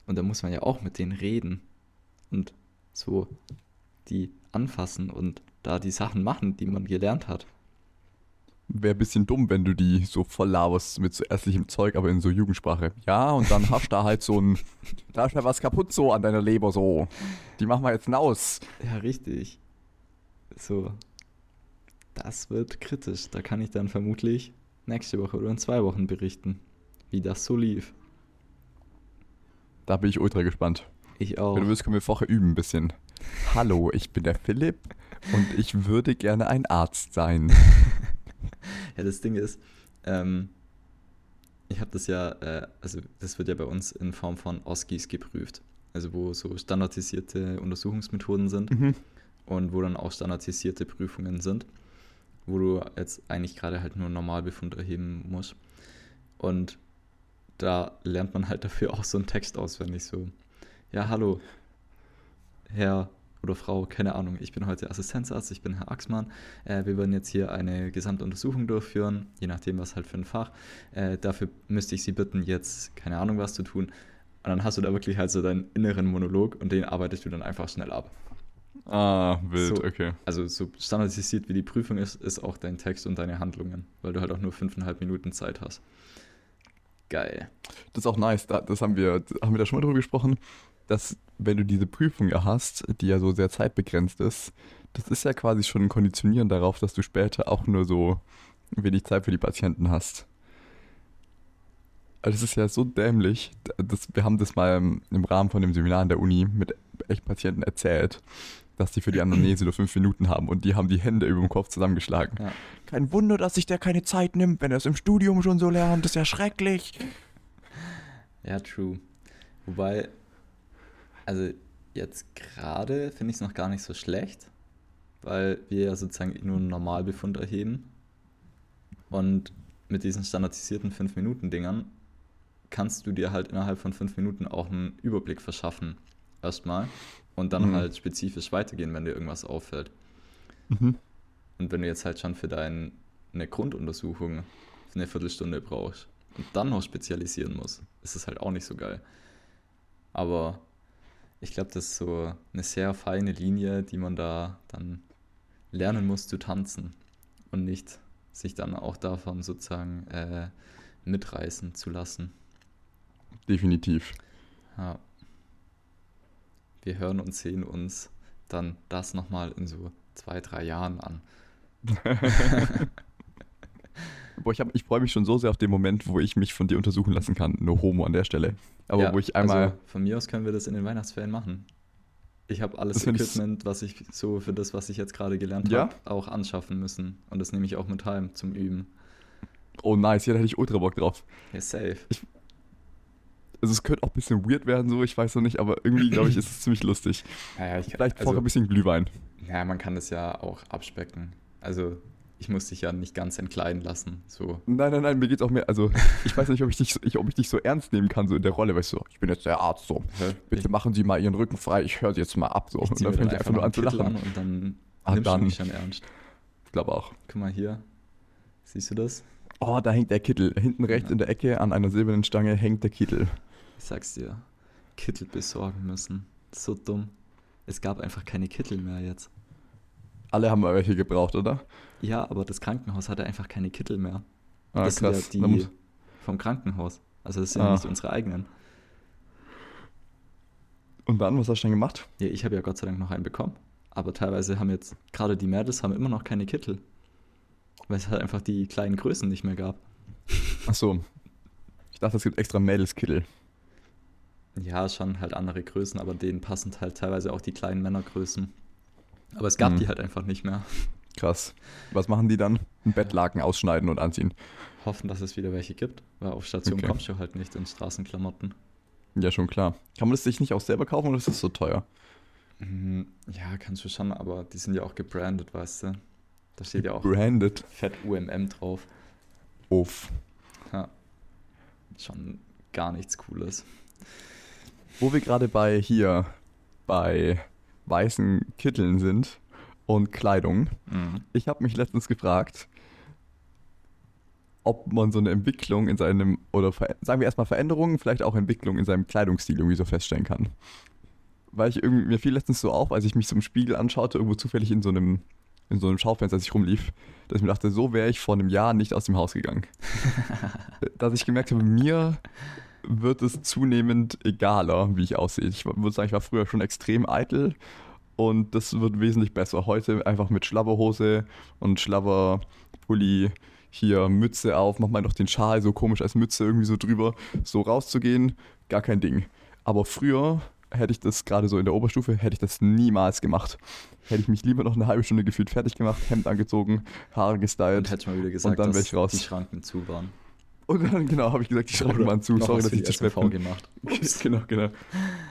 Und da muss man ja auch mit denen reden. Und so die anfassen und da die Sachen machen, die man gelernt hat.
Wäre ein bisschen dumm, wenn du die so voll laberst mit so ärztlichem Zeug, aber in so Jugendsprache. Ja, und dann hast du da halt so ein, da ist ja was kaputt so an deiner Leber so. Die machen wir jetzt aus.
Ja, richtig. So. Das wird kritisch. Da kann ich dann vermutlich nächste Woche oder in zwei Wochen berichten, wie das so lief.
Da bin ich ultra gespannt.
Ich auch.
Wenn du willst, können wir vorher üben ein bisschen. Hallo, ich bin der Philipp und ich würde gerne ein Arzt sein.
Ja, das Ding ist, ähm, ich habe das ja, äh, also das wird ja bei uns in Form von OSCIs geprüft. Also wo so standardisierte Untersuchungsmethoden sind
Mhm.
und wo dann auch standardisierte Prüfungen sind, wo du jetzt eigentlich gerade halt nur Normalbefund erheben musst. Und da lernt man halt dafür auch so einen Text auswendig so. Ja, hallo, Herr oder Frau, keine Ahnung, ich bin heute Assistenzarzt, ich bin Herr Axmann. Äh, wir werden jetzt hier eine Gesamtuntersuchung durchführen, je nachdem, was halt für ein Fach. Äh, dafür müsste ich Sie bitten, jetzt keine Ahnung was zu tun. Und dann hast du da wirklich halt so deinen inneren Monolog und den arbeitest du dann einfach schnell ab.
Ah, wild,
So.
okay.
Also so standardisiert wie die Prüfung ist, ist auch dein Text und deine Handlungen, weil du halt auch nur fünfeinhalb Minuten Zeit hast. Geil.
Das ist auch nice. Da, das haben wir, haben wir da schon mal drüber gesprochen, dass wenn du diese Prüfung ja hast, die ja so sehr zeitbegrenzt ist, das ist ja quasi schon ein Konditionieren darauf, dass du später auch nur so wenig Zeit für die Patienten hast. Also das ist ja so dämlich. Das, wir haben das mal im, im Rahmen von dem Seminar in der Uni mit echt Patienten erzählt, dass die für die Anamnese nur fünf Minuten haben und die haben die Hände über dem Kopf zusammengeschlagen.
Ja.
Kein Wunder, dass sich der keine Zeit nimmt, wenn er es im Studium schon so lernt. Das ist ja schrecklich.
Ja, true. Wobei, also jetzt gerade finde ich es noch gar nicht so schlecht, weil wir ja sozusagen nur einen Normalbefund erheben. Und mit diesen standardisierten 5-Minuten-Dingern kannst du dir halt innerhalb von 5 Minuten auch einen Überblick verschaffen. Erstmal. Und dann
Mhm.
halt spezifisch weitergehen, wenn dir irgendwas auffällt.
Mhm.
Und wenn du jetzt halt schon für deine Grunduntersuchung eine Viertelstunde brauchst und dann noch spezialisieren musst, ist es halt auch nicht so geil. Aber ich glaube, das ist so eine sehr feine Linie, die man da dann lernen muss zu tanzen und nicht sich dann auch davon sozusagen äh, mitreißen zu lassen.
Definitiv.
Ja. Wir hören und sehen uns dann das nochmal in so zwei, drei Jahren an.
Boah, ich, hab- ich freue mich schon so sehr auf den Moment, wo ich mich von dir untersuchen lassen kann. No homo an der Stelle. Aber
Ja,
wo ich einmal.
Also von mir aus können wir das in den Weihnachtsferien machen. Ich habe alles
Das ich-
Equipment, was ich so für das, was ich jetzt gerade gelernt
Ja?
habe, auch anschaffen müssen. Und das nehme ich auch mit heim zum Üben.
oh nice, hier hätte ich ultra Bock drauf.
Ja, safe.
Also es könnte auch ein bisschen weird werden, so, ich weiß noch nicht, aber irgendwie, glaube ich, ist es ziemlich lustig.
Ja, ich,
Vielleicht vorher
also,
ein bisschen Glühwein.
ja, man kann das ja auch abspecken. Also ich muss dich ja nicht ganz entkleiden lassen. So.
Nein, nein, nein, mir geht's auch mehr. Also, ich weiß nicht, ob ich dich, so- ich, ob ich dich so ernst nehmen kann, so in der Rolle, weißt du, ich bin jetzt der Arzt, so.
Hä?
Bitte
ich,
machen Sie mal Ihren Rücken frei, ich höre Sie jetzt mal ab, so. Und dann
dann
fängt er
einfach
nur an zu lachen.
an und dann
Ah,
nimmst
dann.
du mich schon ernst.
Ich glaube auch.
Guck mal hier. Siehst du das?
Oh, da hängt der Kittel. Hinten rechts
Ja.
in der Ecke an einer silbernen Stange hängt der Kittel.
Ich sag's dir. Kittel besorgen müssen. So dumm. Es gab einfach keine Kittel mehr jetzt.
Alle haben mal welche gebraucht, oder?
Ja, aber das Krankenhaus hatte einfach keine Kittel mehr.
Ah,
das
krass.
sind ja die vom Krankenhaus. Also das sind
Ah.
ja nicht unsere eigenen.
Und dann, was hast du denn gemacht?
Ja, ich habe ja Gott sei Dank noch einen bekommen. Aber teilweise haben jetzt, gerade die Mädels haben immer noch keine Kittel. Weil es halt einfach die kleinen Größen nicht mehr gab.
Ach so. Ich dachte, es gibt extra Mädelskittel.
Ja, schon halt andere Größen, aber denen passen halt teilweise auch die kleinen Männergrößen. Aber es gab
Mhm.
die halt einfach nicht mehr.
Krass. Was machen die dann? Ein Bettlaken ausschneiden und anziehen.
Hoffen, dass es wieder welche gibt, weil auf Station
Okay.
kommst du halt nicht in Straßenklamotten.
Ja, schon klar. Kann man das sich nicht auch selber kaufen oder ist das so teuer?
Mhm, Ja, kannst du schon, aber die sind ja auch gebrandet, weißt du. Da steht ja auch
Branded.
fett UMM drauf.
Uff.
Ja. Schon gar nichts Cooles.
Wo wir gerade bei hier bei weißen Kitteln sind und Kleidung.
Mhm.
Ich habe mich letztens gefragt, ob man so eine Entwicklung in seinem, oder sagen wir erstmal Veränderungen, vielleicht auch Entwicklung in seinem Kleidungsstil irgendwie so feststellen kann. Weil ich irgendwie, mir fiel letztens so auf, als ich mich so im Spiegel anschaute, irgendwo zufällig in so einem, in so einem Schaufenster, als ich rumlief, dass ich mir dachte, so wäre ich vor einem Jahr nicht aus dem Haus gegangen. dass ich gemerkt habe, mir wird es zunehmend egaler, wie ich aussehe. Ich würde sagen, ich war früher schon extrem eitel und das wird wesentlich besser. Heute einfach mit Schlabberhose und Schlabberpulli, hier Mütze auf, mach mal noch den Schal so komisch als Mütze irgendwie so drüber, so rauszugehen, gar kein Ding. Aber früher hätte ich das gerade so in der Oberstufe, hätte ich das niemals gemacht. Hätte ich mich lieber noch eine halbe Stunde gefühlt fertig gemacht, Hemd angezogen, Haare
Und
gestylt.
hätte ich mal wieder gesagt,
dann wär
dass
ich raus.
die Schranken zu waren.
Und dann, genau, habe ich gesagt, die Schranken waren zu. Sorry, dass ich zu spät bin.
gemacht.
genau, genau.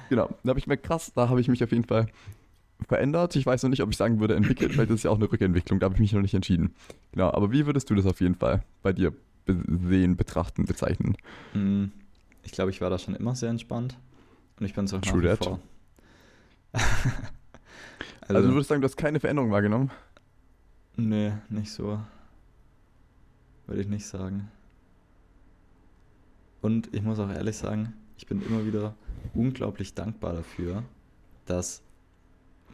Genau. Da habe ich mir krass, da habe ich mich auf jeden Fall verändert. Ich weiß noch nicht, ob ich sagen würde, entwickelt. Vielleicht ist es ja auch eine Rückentwicklung, da habe ich mich noch nicht entschieden. Genau, aber wie würdest du das auf jeden Fall bei dir sehen, betrachten, bezeichnen?
Mm, Ich glaube, ich war da schon immer sehr entspannt. Und ich bin es auch nach
True
wie
that.
vor.
Also, du würdest sagen, du hast keine Veränderung wahrgenommen?
Nee, nicht so. Würde ich nicht sagen. Und ich muss auch ehrlich sagen, ich bin immer wieder unglaublich dankbar dafür, dass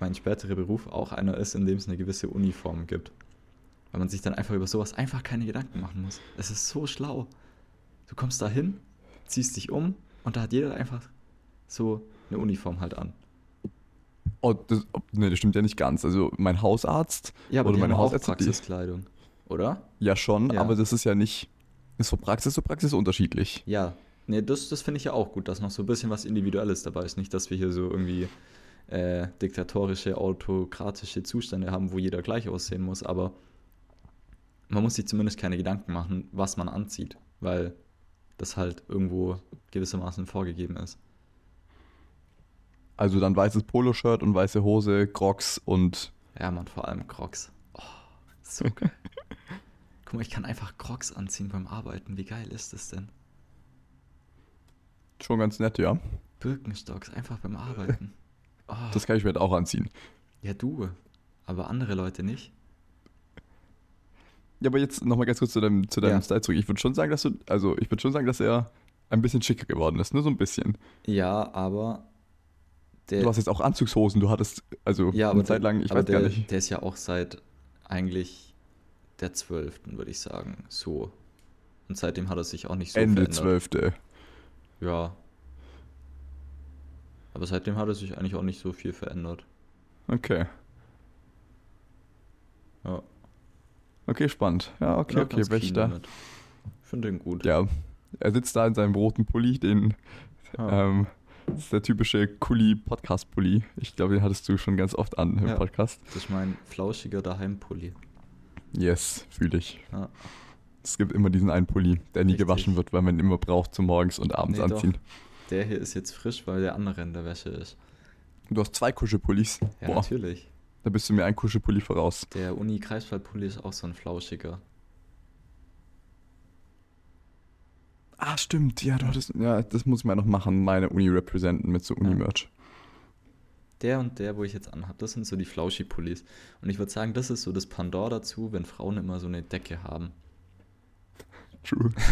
mein späterer Beruf auch einer ist, in dem es eine gewisse Uniform gibt. Weil man sich dann einfach über sowas einfach keine Gedanken machen muss. Es ist so schlau. Du kommst da hin, ziehst dich um und da hat jeder einfach so eine Uniform halt an.
Oh, das, oh, nee, das stimmt ja nicht ganz. Also mein Hausarzt
Ja, aber
oder meine
haben auch
Hausärzte, die,
Praxiskleidung, oder?
ja schon,
Ja.
aber das ist ja nicht, ist von Praxis zu Praxis unterschiedlich.
Ja, nee, das, das finde ich ja auch gut, dass noch so ein bisschen was Individuelles dabei ist. Nicht, dass wir hier so irgendwie äh, diktatorische, autokratische Zustände haben, wo jeder gleich aussehen muss, aber man muss sich zumindest keine Gedanken machen, was man anzieht, weil das halt irgendwo gewissermaßen vorgegeben ist.
Also dann weißes Poloshirt und weiße Hose, Crocs und
Ja, man, vor allem Crocs. Oh, so geil. Guck mal, ich kann einfach Crocs anziehen beim Arbeiten. Wie geil ist das denn?
schon ganz nett, ja.
Birkenstocks, einfach beim Arbeiten. Oh.
Das kann ich mir halt auch anziehen.
Ja, du. Aber andere Leute nicht.
Ja, aber jetzt nochmal ganz kurz zu deinem, zu deinem
Ja.
Style zurück. Ich würde schon sagen, dass du, also ich würde schon sagen, dass er ein bisschen schicker geworden ist, nur so ein bisschen.
Ja, aber der,
Du hast jetzt auch Anzugshosen, du hattest, also
ja,
eine Zeit lang, ich
aber
weiß
der,
gar nicht.
Der ist ja auch seit eigentlich der 12., würde ich sagen, so. Und seitdem hat er sich auch nicht so
Ende
verändert.
zwölfte.
Ja. Aber seitdem hat er sich eigentlich auch nicht so viel verändert.
Okay.
Ja.
Okay, spannend. Ja, okay,
auch
okay,
damit. Ich finde den gut.
Ja, er sitzt da in seinem roten Pulli, den,
Ja.
ähm, das ist der typische Kuli-Podcast-Pulli. Ich glaube, den hattest du schon ganz oft an im
Ja.
Podcast.
Das ist mein flauschiger Daheimpulli.
Yes, fühle ich.
Ja.
Es gibt immer diesen einen Pulli, der nie
Richtig.
gewaschen wird, weil man ihn immer braucht zum Morgens und abends
Nee, doch.
anziehen.
Der hier ist jetzt frisch, weil der andere in der Wäsche ist.
Du hast zwei Kuschelpullis.
Ja,
Boah,
natürlich.
da bist du mir ein Kuschelpulli voraus.
Der Uni-Kreiswaldpulli ist auch so ein flauschiger.
Ah, stimmt. Ja, du hattest, ja, das muss ich mal noch machen, meine Uni representen mit so Uni-Merch.
Der und der, wo ich jetzt anhab, das sind so die Flauschi-Pullis. Und ich würde sagen, das ist so das Pandor dazu, wenn Frauen immer so eine Decke haben.
True.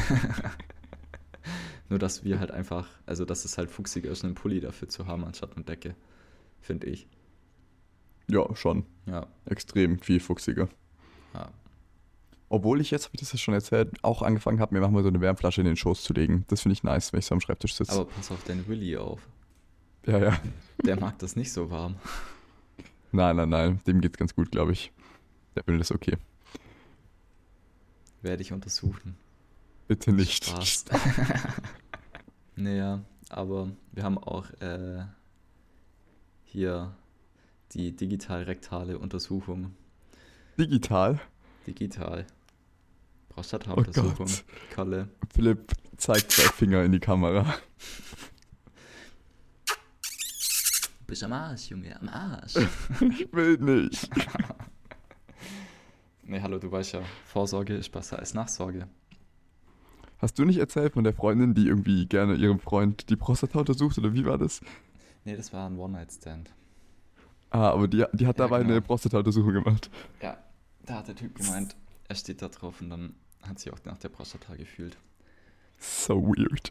Nur, dass wir halt einfach, also dass es halt fuchsiger ist, einen Pulli dafür zu haben, anstatt eine Decke. Finde ich.
Ja, schon.
Ja.
Extrem viel fuchsiger.
ja.
Obwohl ich jetzt, habe ich das ja schon erzählt, auch angefangen habe, mir manchmal so eine Wärmflasche in den Schoß zu legen. Das finde ich nice, wenn ich so am Schreibtisch sitze.
Aber pass auf deinen Willi auf.
Ja, ja.
Der mag das nicht so warm.
Nein, nein, nein. Dem geht's ganz gut, glaube ich. Der will das okay.
Werde ich untersuchen.
Bitte nicht.
Spaß. naja, aber wir haben auch äh, hier die digital-rektale Untersuchung.
Digital.
Digital.
Oh
Prostata-Untersuchung.
Gott.
Kalle.
Philipp zeigt zwei Finger in die Kamera.
Bist am Arsch, Junge, am Arsch.
Ich will nicht.
nee, hallo, du weißt ja, Vorsorge ist besser als Nachsorge.
Hast du nicht erzählt von der Freundin, die irgendwie gerne ihrem Freund die Prostata untersucht oder wie war das?
Nee, das war ein One-Night-Stand.
Ah, aber die, die hat
Ja,
dabei
genau.
eine Prostata-Untersuchung gemacht.
Ja, da hat der Typ gemeint, er steht da drauf und dann hat sie auch nach der Prostata gefühlt.
So weird.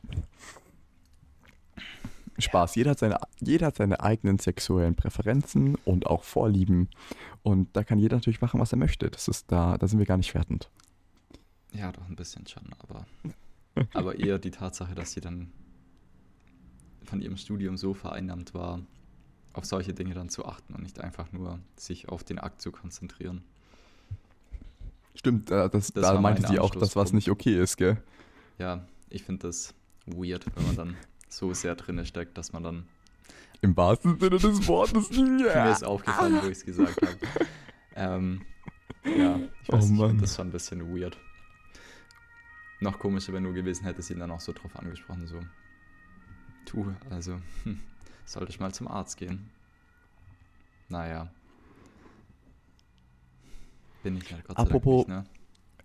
Spaß. Jeder hat, seine, jeder hat seine eigenen sexuellen Präferenzen und auch Vorlieben. Und da kann jeder natürlich machen, was er möchte. Das ist da, da sind wir gar nicht wertend.
Ja, doch ein bisschen schon, aber, aber eher die Tatsache, dass sie dann von ihrem Studium so vereinnahmt war, auf solche Dinge dann zu achten und nicht einfach nur sich auf den Akt zu konzentrieren.
Stimmt, äh, das,
Das
da meinte
mein
sie auch, dass was nicht okay ist, gell?
Ja, ich finde das weird, wenn man dann so sehr drinne steckt, dass man dann
Im wahrsten Sinne des Wortes.
Mir
Ja.
ist aufgefallen, wo ich es gesagt habe. Ähm, ja, ich
Oh
weiß nicht, ich
Mann.
das schon ein bisschen weird. Noch komischer, wenn du gewesen hättest, ihn dann auch so drauf angesprochen, so. Tu, also, hm, sollte ich mal zum Arzt gehen. Naja. Bin ich ja Gott sei
Apropos-
Dank nicht,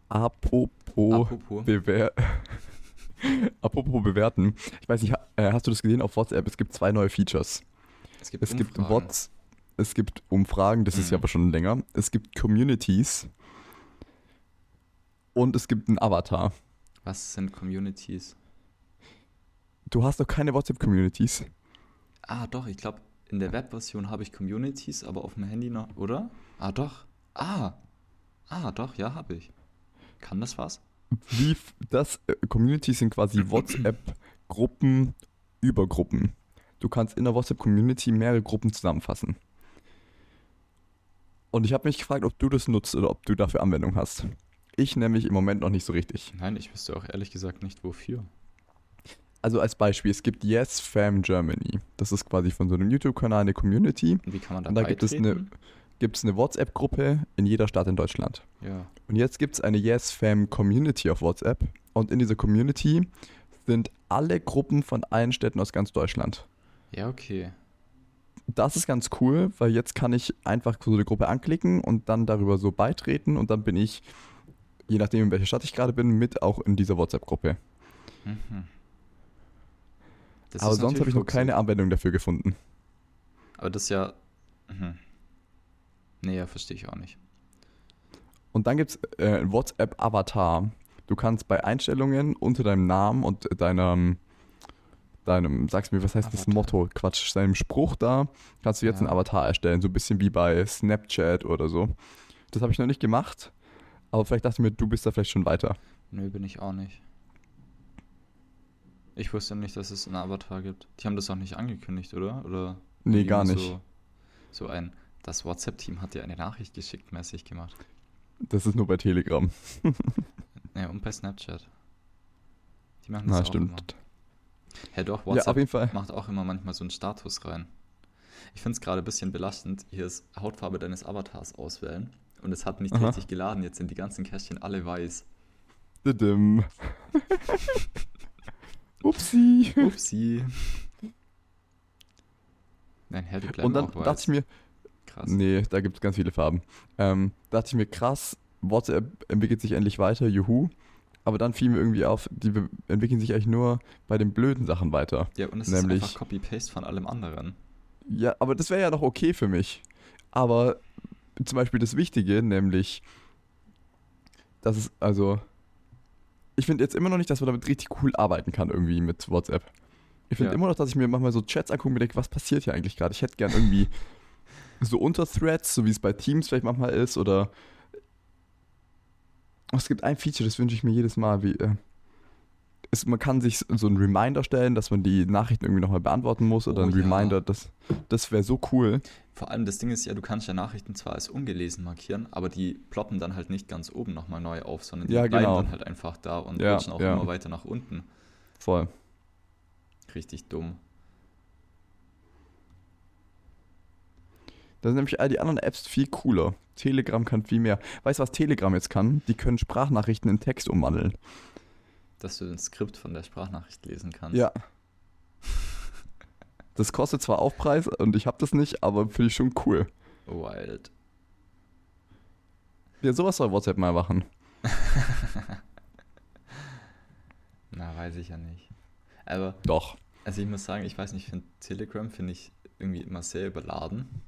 Apropos,
ne? Apropos.
bewer Apropos bewerten. Ich weiß nicht, äh, hast du das gesehen auf WhatsApp? Es gibt zwei neue Features.
Es gibt,
Es gibt
Umfragen.
What's, es gibt Umfragen, das ist ja
Mhm.
aber schon länger. Es gibt Communities und es gibt einen Avatar.
Was sind Communities?
Du hast doch keine WhatsApp-Communities.
Ah, doch, ich glaube, in der Webversion habe ich Communities, aber auf dem Handy noch, oder? Ah, doch. Ah. Ah, doch, ja, habe ich. Kann das was?
Wie das äh, Communities sind quasi WhatsApp-Gruppen über Gruppen. Du kannst in der WhatsApp-Community mehrere Gruppen zusammenfassen. Und ich habe mich gefragt, ob du das nutzt oder ob du dafür Anwendung hast. Ich nämlich im Moment noch nicht so richtig.
Nein, ich wüsste auch ehrlich gesagt nicht, wofür.
Also als Beispiel, es gibt Yes Fam Germany. Das ist quasi von so einem YouTube-Kanal eine Community.
Und wie kann man da
Und da gibt es eine,
beitreten?
Gibt es eine WhatsApp-Gruppe in jeder Stadt in Deutschland.
Ja.
Und jetzt gibt es eine Yes Fam Community auf WhatsApp. Und in dieser Community sind alle Gruppen von allen Städten aus ganz Deutschland.
Ja, okay.
Das ist ganz cool, weil jetzt kann ich einfach so eine Gruppe anklicken und dann darüber so beitreten und dann bin ich, je nachdem in welcher Stadt ich gerade bin, mit auch in dieser WhatsApp-Gruppe.
Mhm.
Aber sonst habe ich noch keine Anwendung dafür gefunden.
Aber das ist ja. Mhm. Nee, ja, verstehe ich auch nicht.
Und dann gibt es äh, WhatsApp-Avatar. Du kannst bei Einstellungen unter deinem Namen und deinem, deinem, sag's mir, was heißt das
Avatar.
Motto? Quatsch, deinem Spruch da, kannst du jetzt
Ja.
einen Avatar erstellen. So ein bisschen wie bei Snapchat oder so. Das habe ich noch nicht gemacht, aber vielleicht dachte ich mir, du bist da vielleicht schon weiter.
Nö, bin ich auch nicht. Ich wusste nicht, dass es einen Avatar gibt. Die haben das auch nicht angekündigt, oder? Oder
Nee, gar nicht.
So, so ein. Das WhatsApp-Team hat dir eine Nachricht geschickt, mäßig gemacht.
Das ist nur bei Telegram.
Ja, und bei Snapchat. Die machen das
Na,
auch immer.
stimmt.
Ja, doch,
Ja, auf
WhatsApp
Fall.
macht auch immer manchmal so einen Status rein. Ich finde es gerade ein bisschen belastend. Hier ist Hautfarbe deines Avatars auswählen. Und es hat nicht
Aha.
richtig geladen. Jetzt sind die ganzen Kästchen alle weiß.
Didim. Upsi.
Upsi. Nein, Hä, die bleiben
Und dann
auch weiß.
dachte ich mir,
Krass.
nee, da gibt es ganz viele Farben. Ähm, dachte ich mir, krass, WhatsApp entwickelt sich endlich weiter, juhu. Aber dann fiel mir irgendwie auf, die entwickeln sich eigentlich nur bei den blöden Sachen weiter.
Ja, und es
Nämlich-
ist einfach Copy-Paste von allem anderen.
Ja, aber das wäre ja noch okay für mich. Aber zum Beispiel das Wichtige, nämlich, dass es, also, ich finde jetzt immer noch nicht, dass man damit richtig cool arbeiten kann, irgendwie mit WhatsApp. Ich finde
Ja.
immer noch, dass ich mir manchmal so Chats angucke und mir denke, was passiert hier eigentlich gerade? Ich hätte gern irgendwie, so Unterthreads, so wie es bei Teams vielleicht manchmal ist, oder es gibt ein Feature, das wünsche ich mir jedes Mal, wie äh, es, man kann sich so einen Reminder stellen, dass man die Nachrichten irgendwie nochmal beantworten muss oder
Oh
ein
ja.
Reminder, das, das wäre so cool.
Vor allem das Ding ist ja, du kannst ja Nachrichten zwar als ungelesen markieren, aber die ploppen dann halt nicht ganz oben nochmal neu auf, sondern die
Ja,
bleiben
genau.
dann halt einfach da und
Ja,
rutschen auch
ja.
immer weiter nach unten.
Voll.
Richtig dumm.
Da sind nämlich all die anderen Apps viel cooler. Telegram kann viel mehr. Weißt du, was Telegram jetzt kann? Die können Sprachnachrichten in Text umwandeln.
Dass du den Skript von der Sprachnachricht lesen kannst.
Ja. Das kostet zwar Aufpreis und ich habe das nicht, aber finde ich schon cool.
Wild.
Ja, sowas soll WhatsApp mal machen.
Na, weiß ich ja nicht. Aber,
Doch.
also ich muss sagen, ich weiß nicht, ich finde Telegram finde ich irgendwie immer sehr überladen.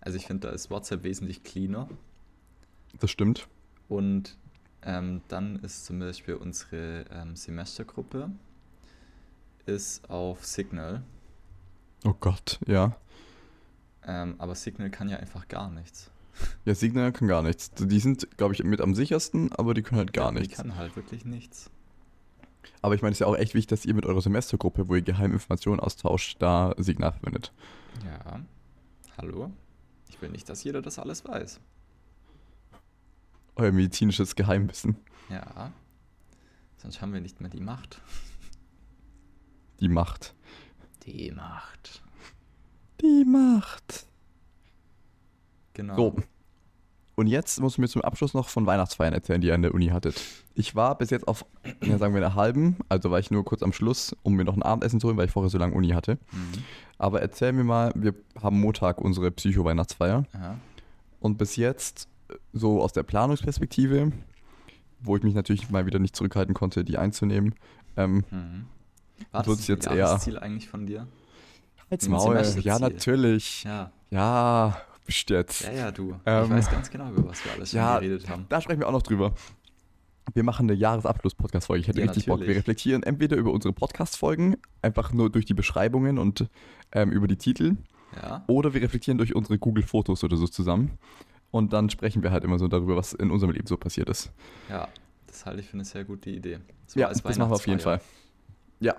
Also ich finde, da ist WhatsApp wesentlich cleaner.
Das stimmt.
Und ähm, dann ist zum Beispiel unsere ähm, Semestergruppe ist auf Signal.
Oh Gott, ja.
Ähm, aber Signal kann ja einfach gar nichts.
Ja, Signal kann gar nichts. Die sind, glaube ich, mit am sichersten, aber die können halt gar
Die
nichts.
kann halt wirklich nichts.
Aber ich meine, es ist ja auch echt wichtig, dass ihr mit eurer Semestergruppe, wo ihr Geheiminformationen austauscht, da Signal verwendet.
Ja. Hallo? Ich will nicht, dass jeder das alles weiß.
Euer medizinisches Geheimwissen.
Ja. Sonst haben wir nicht mehr die Macht.
Die Macht.
Die Macht.
Die Macht.
Genau.
So. Und jetzt musst du mir zum Abschluss noch von Weihnachtsfeiern erzählen, die ihr an der Uni hattet. Ich war bis jetzt auf, ja, sagen wir, einer halben, also war ich nur kurz am Schluss, um mir noch ein Abendessen zu holen, weil ich vorher so lange Uni hatte.
Mhm.
Aber erzähl mir mal, wir haben Montag unsere Psycho-Weihnachtsfeier.
Ja.
Und bis jetzt, so aus der Planungsperspektive, wo ich mich natürlich mal wieder nicht zurückhalten konnte, die einzunehmen, ähm,
Mhm. War das
jetzt
das
eher-
Jahresziel eigentlich von dir?
Halt's Maul. Ja, natürlich.
Ja.
Ja, jetzt.
Ja, ja, du.
Ähm,
ich weiß ganz genau, über was wir alles
ja,
geredet haben.
Da sprechen wir auch noch drüber. Wir machen eine Jahresabschluss-Podcast-Folge. Ich hätte
Ja,
richtig Bock. Wir
natürlich.
reflektieren entweder über unsere Podcast-Folgen, einfach nur durch die Beschreibungen und ähm, über die Titel,
Ja.
oder wir reflektieren durch unsere Google-Fotos oder so zusammen. Und dann sprechen wir halt immer so darüber, was in unserem Leben so passiert ist.
Ja. Das halte ich für eine sehr gute Idee. So
ja, das machen wir auf jeden. Fall. Ja.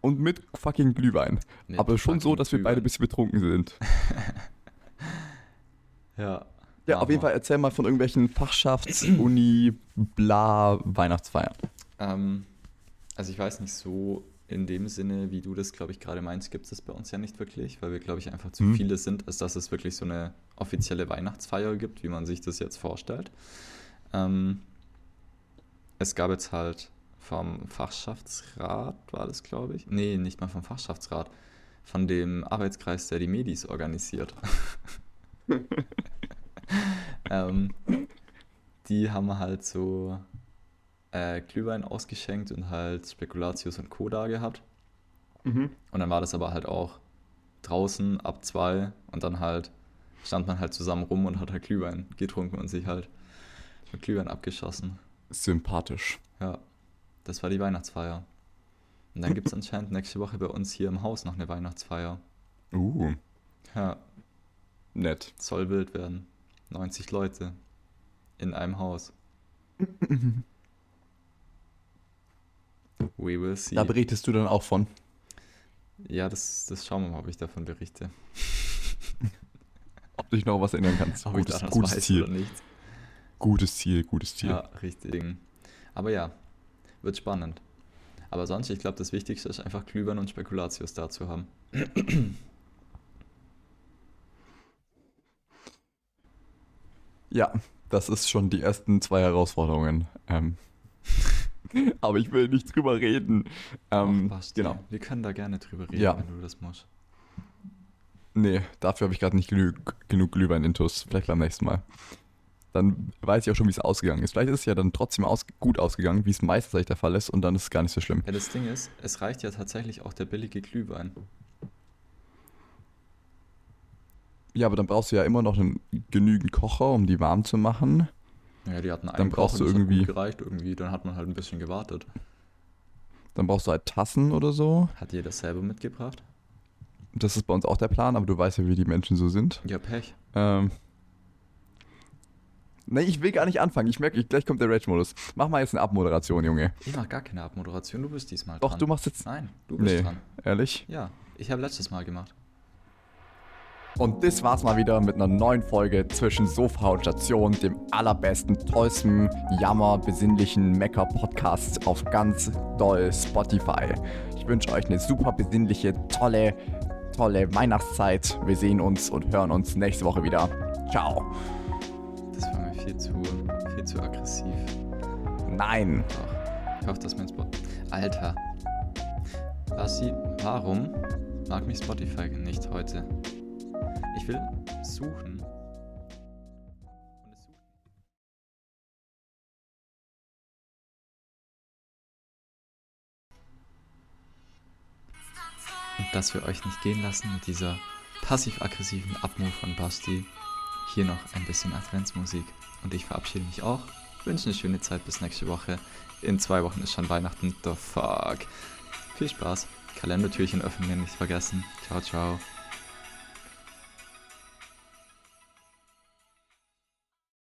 Und mit fucking Glühwein.
Mit
Aber schon so, dass wir beide ein
Glühwein.
bisschen betrunken sind.
Ja.
Ja, auf jeden Fall erzähl mal von irgendwelchen Fachschafts-, Uni-, bla, Weihnachtsfeiern.
Ähm, also ich weiß nicht so in dem Sinne, wie du das, glaube ich, gerade meinst, gibt es das bei uns ja nicht wirklich, weil wir, glaube ich, einfach zu
Mhm.
viele sind, als dass es wirklich so eine offizielle Weihnachtsfeier gibt, wie man sich das jetzt vorstellt. Ähm, es gab jetzt halt vom Fachschaftsrat, war das, glaube ich? Nee, nicht mal vom Fachschaftsrat, von dem Arbeitskreis, der die Medis organisiert. ähm, die haben halt so äh, Glühwein ausgeschenkt und halt Spekulatius und Co. da gehabt. Und dann war das aber halt auch draußen ab zwei und dann halt stand man halt zusammen rum und hat halt Glühwein getrunken und sich halt mit Glühwein abgeschossen.
Sympathisch.
Ja, das war die Weihnachtsfeier. Und dann gibt es anscheinend nächste Woche bei uns hier im Haus noch eine Weihnachtsfeier.
Uh,
Ja,
nett.
soll wild werden. 90 Leute in einem Haus. We will see.
Da berichtest du dann auch von.
Ja, das, das schauen wir mal, ob ich davon berichte.
Ob du dich noch was erinnern kannst.
Ob ich
Gutes,
daran
gutes Ziel.
oder nicht.
Gutes Ziel, gutes Ziel.
Ja, richtig. Aber ja, wird spannend. Aber sonst, ich glaube, das Wichtigste ist einfach Glühwein und Spekulatius da zu haben.
Ja, das ist schon die ersten zwei Herausforderungen. Ähm, aber ich will nicht drüber reden. Ähm,
Ach, Basti,
genau.
Wir können da gerne drüber reden,
Ja.
wenn du das musst.
Nee, dafür habe ich gerade nicht genug Glühwein-Intus. Vielleicht beim nächsten Mal. Dann weiß ich auch schon, wie es ausgegangen ist. Vielleicht ist es ja dann trotzdem aus gut ausgegangen, wie es meistens eigentlich der Fall ist, und dann ist es gar nicht so schlimm.
Ja, das Ding ist, es reicht ja tatsächlich auch der billige Glühwein.
Ja, aber dann brauchst du ja immer noch einen genügend Kocher, um die warm zu machen.
Ja, die hatten einen
Dann brauchst
Koch
du irgendwie-
gereicht irgendwie. Dann hat man halt ein bisschen gewartet.
Dann brauchst du halt Tassen oder so.
Hat jeder selber mitgebracht?
Das ist bei uns auch der Plan, aber du weißt ja, wie die Menschen so sind.
Ja, Pech.
Ähm. Nee, ich will gar nicht anfangen. Ich merke, gleich kommt der Rage-Modus. Mach mal jetzt eine Abmoderation, Junge.
Ich mach gar keine Abmoderation, du bist diesmal
Doch,
dran.
du machst jetzt.
Nein, du bist
Nee,
dran.
ehrlich.
Ja, ich habe letztes Mal gemacht.
Und das war's mal wieder mit einer neuen Folge zwischen Sofa und Station, dem allerbesten, tollsten, jammer, besinnlichen Mecker-Podcast auf ganz doll Spotify. Ich wünsche euch eine super besinnliche, tolle, tolle Weihnachtszeit. Wir sehen uns und hören uns nächste Woche wieder. Ciao.
Das war mir viel zu, viel zu aggressiv.
Nein.
Ach, ich hoffe, dass mein Spot. Alter. Basti, warum mag mich Spotify nicht heute? Will suchen. Und dass wir euch nicht gehen lassen mit dieser passiv-aggressiven Abmove von Basti. Hier noch ein bisschen Adventsmusik. Und ich verabschiede mich auch. Wünsche eine schöne Zeit bis nächste Woche. In zwei Wochen ist schon Weihnachten. The fuck. Viel Spaß. Kalendertürchen öffnen, nicht vergessen. Ciao, ciao.